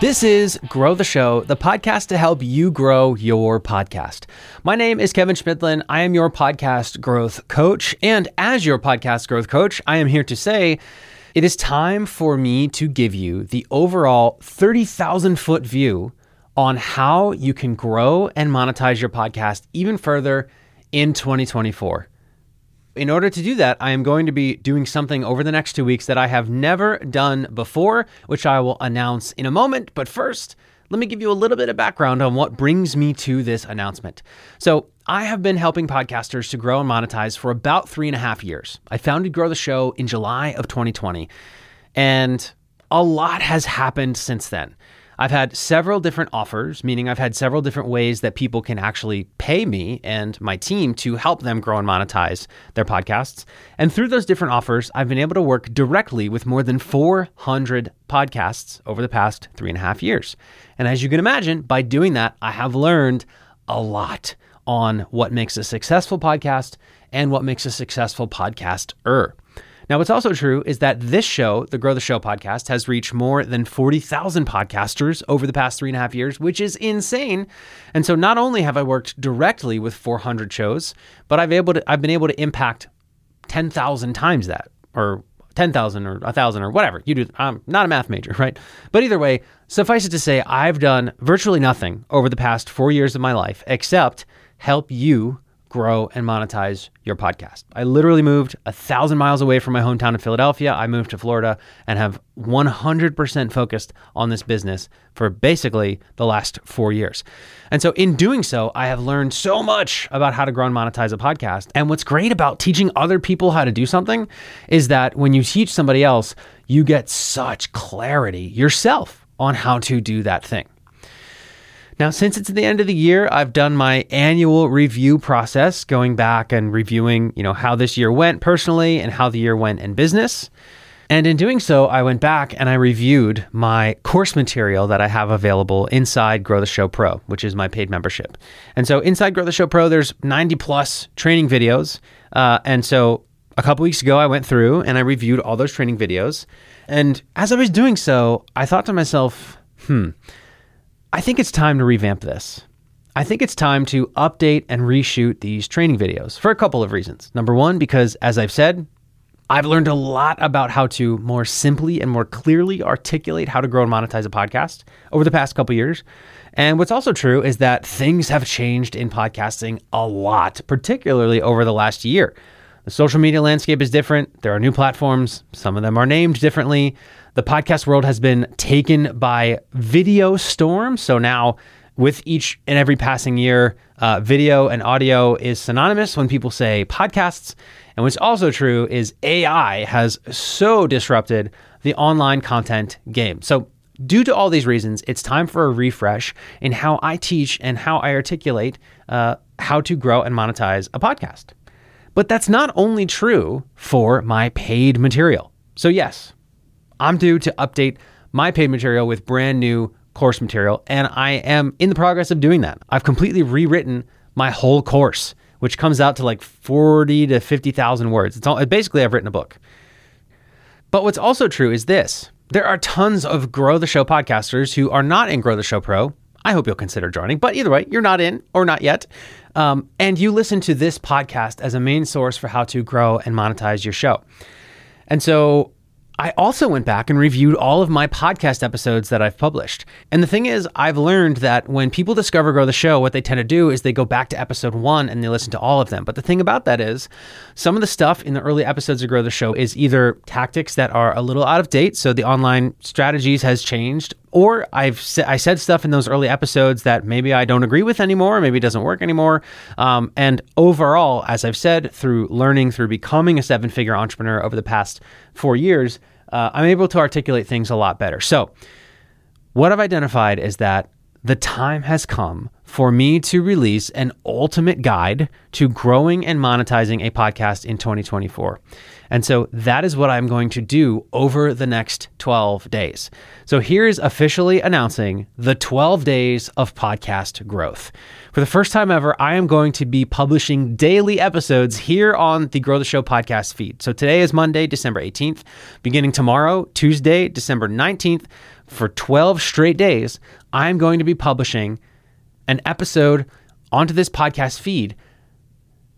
This is Grow the Show, the podcast to help you grow your podcast. My name is Kevin Chemidlin. I am your podcast growth coach. And as your podcast growth coach, I am here to say it is time for me to give you the overall 30,000 foot view on how you can grow and monetize your podcast even further in 2024 in order to do that, I am going to be doing something over the next two weeks that I have never done before, which I will announce in a moment. But first, let me give you a little bit of background on what brings me to this announcement. So, I have been helping podcasters to grow and monetize for about three and a half years. I founded Grow the Show in July of 2020, and a lot has happened since then. I've had several different offers, meaning I've had several different ways that people can actually pay me and my team to help them grow and monetize their podcasts. And through those different offers, I've been able to work directly with more than 400 podcasts over the past three and a half years. And as you can imagine, by doing that, I have learned a lot on what makes a successful podcast and what makes a successful podcaster. Now, what's also true is that this show, the Grow the Show podcast, has reached more than 40,000 podcasters over the past three and a half years, which is insane. And so not only have I worked directly with 400 shows, but I've able to I've been able to impact 10,000 times that or 10,000 or 1,000 or whatever. You do I'm not a math major, right? But either way, suffice it to say I've done virtually nothing over the past 4 years of my life except help you grow and monetize your podcast. I literally moved a thousand miles away from my hometown of Philadelphia. I moved to Florida and have 100% focused on this business for basically the last four years. And so, in doing so, I have learned so much about how to grow and monetize a podcast. And what's great about teaching other people how to do something is that when you teach somebody else, you get such clarity yourself on how to do that thing. Now, since it's the end of the year, I've done my annual review process, going back and reviewing, you know, how this year went personally and how the year went in business. And in doing so, I went back and I reviewed my course material that I have available inside Grow the Show Pro, which is my paid membership. And so inside Grow the Show Pro, there's 90 plus training videos. Uh, and so a couple weeks ago, I went through and I reviewed all those training videos. And as I was doing so, I thought to myself, hmm, I think it's time to revamp this. I think it's time to update and reshoot these training videos for a couple of reasons. Number one, because as I've said, I've learned a lot about how to more simply and more clearly articulate how to grow and monetize a podcast over the past couple years. And what's also true is that things have changed in podcasting a lot, particularly over the last year. The social media landscape is different. There are new platforms. Some of them are named differently the podcast world has been taken by video storm. So now, with each and every passing year, uh, video and audio is synonymous when people say podcasts. And what's also true is AI has so disrupted the online content game. So, due to all these reasons, it's time for a refresh in how I teach and how I articulate uh, how to grow and monetize a podcast. But that's not only true for my paid material. So, yes, I'm due to update my paid material with brand new course material, and I am in the progress of doing that. I've completely rewritten my whole course, which comes out to like 40 to 50,000 words. It's all basically I've written a book. But what's also true is this. There are tons of Grow the Show podcasters who are not in Grow the Show Pro. I hope you'll consider joining. But either way, you're not in or not yet. Um, and you listen to this podcast as a main source for how to grow and monetize your show. And so I also went back and reviewed all of my podcast episodes that I've published. And the thing is, I've learned that when people discover Grow the Show, what they tend to do is they go back to episode one and they listen to all of them. But the thing about that is, some of the stuff in the early episodes of Grow the Show is either tactics that are a little out of date, so the online strategies has changed, or I've sa- I said stuff in those early episodes that maybe I don't agree with anymore, maybe it doesn't work anymore. Um, and overall, as I've said, through learning, through becoming a seven figure entrepreneur over the past four years, uh, I'm able to articulate things a lot better. So, what I've identified is that the time has come for me to release an ultimate guide to growing and monetizing a podcast in 2024. And so that is what I'm going to do over the next 12 days. So here's officially announcing the 12 days of podcast growth. For the first time ever, I am going to be publishing daily episodes here on the Grow the Show podcast feed. So today is Monday, December 18th. Beginning tomorrow, Tuesday, December 19th, for 12 straight days, I'm going to be publishing an episode onto this podcast feed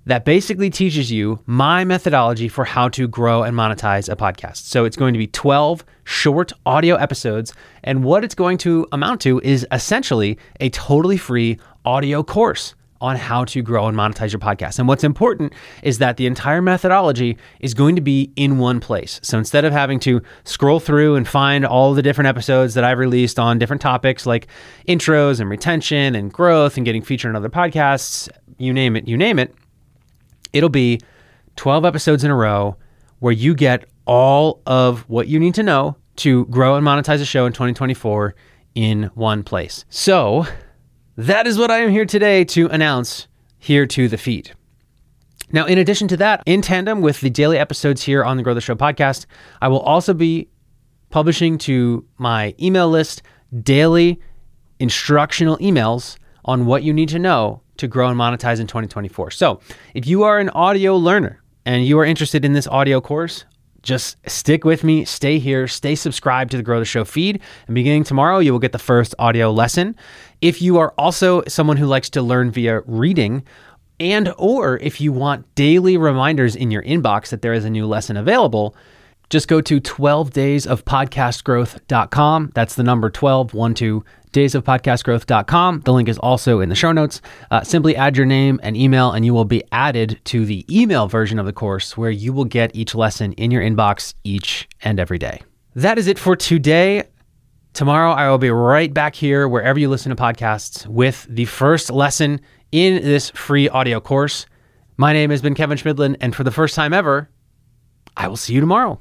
that basically teaches you my methodology for how to grow and monetize a podcast. So it's going to be 12 short audio episodes. And what it's going to amount to is essentially a totally free audio course on how to grow and monetize your podcast. And what's important is that the entire methodology is going to be in one place. So instead of having to scroll through and find all the different episodes that I've released on different topics like intros and retention and growth and getting featured in other podcasts, you name it, you name it, it'll be 12 episodes in a row where you get all of what you need to know to grow and monetize a show in 2024 in one place. So, that is what I am here today to announce here to the feed. Now, in addition to that, in tandem with the daily episodes here on the Grow the Show podcast, I will also be publishing to my email list daily instructional emails on what you need to know to grow and monetize in 2024. So, if you are an audio learner and you are interested in this audio course, just stick with me, stay here, stay subscribed to the Grow the Show feed. And beginning tomorrow, you will get the first audio lesson. If you are also someone who likes to learn via reading, and or if you want daily reminders in your inbox that there is a new lesson available, just go to 12daysofpodcastgrowth.com. That's the number 12, 1, 2, daysofpodcastgrowth.com. The link is also in the show notes. Uh, simply add your name and email, and you will be added to the email version of the course where you will get each lesson in your inbox each and every day. That is it for today. Tomorrow, I will be right back here wherever you listen to podcasts with the first lesson in this free audio course. My name has been Kevin Chemidlin, and for the first time ever, I will see you tomorrow.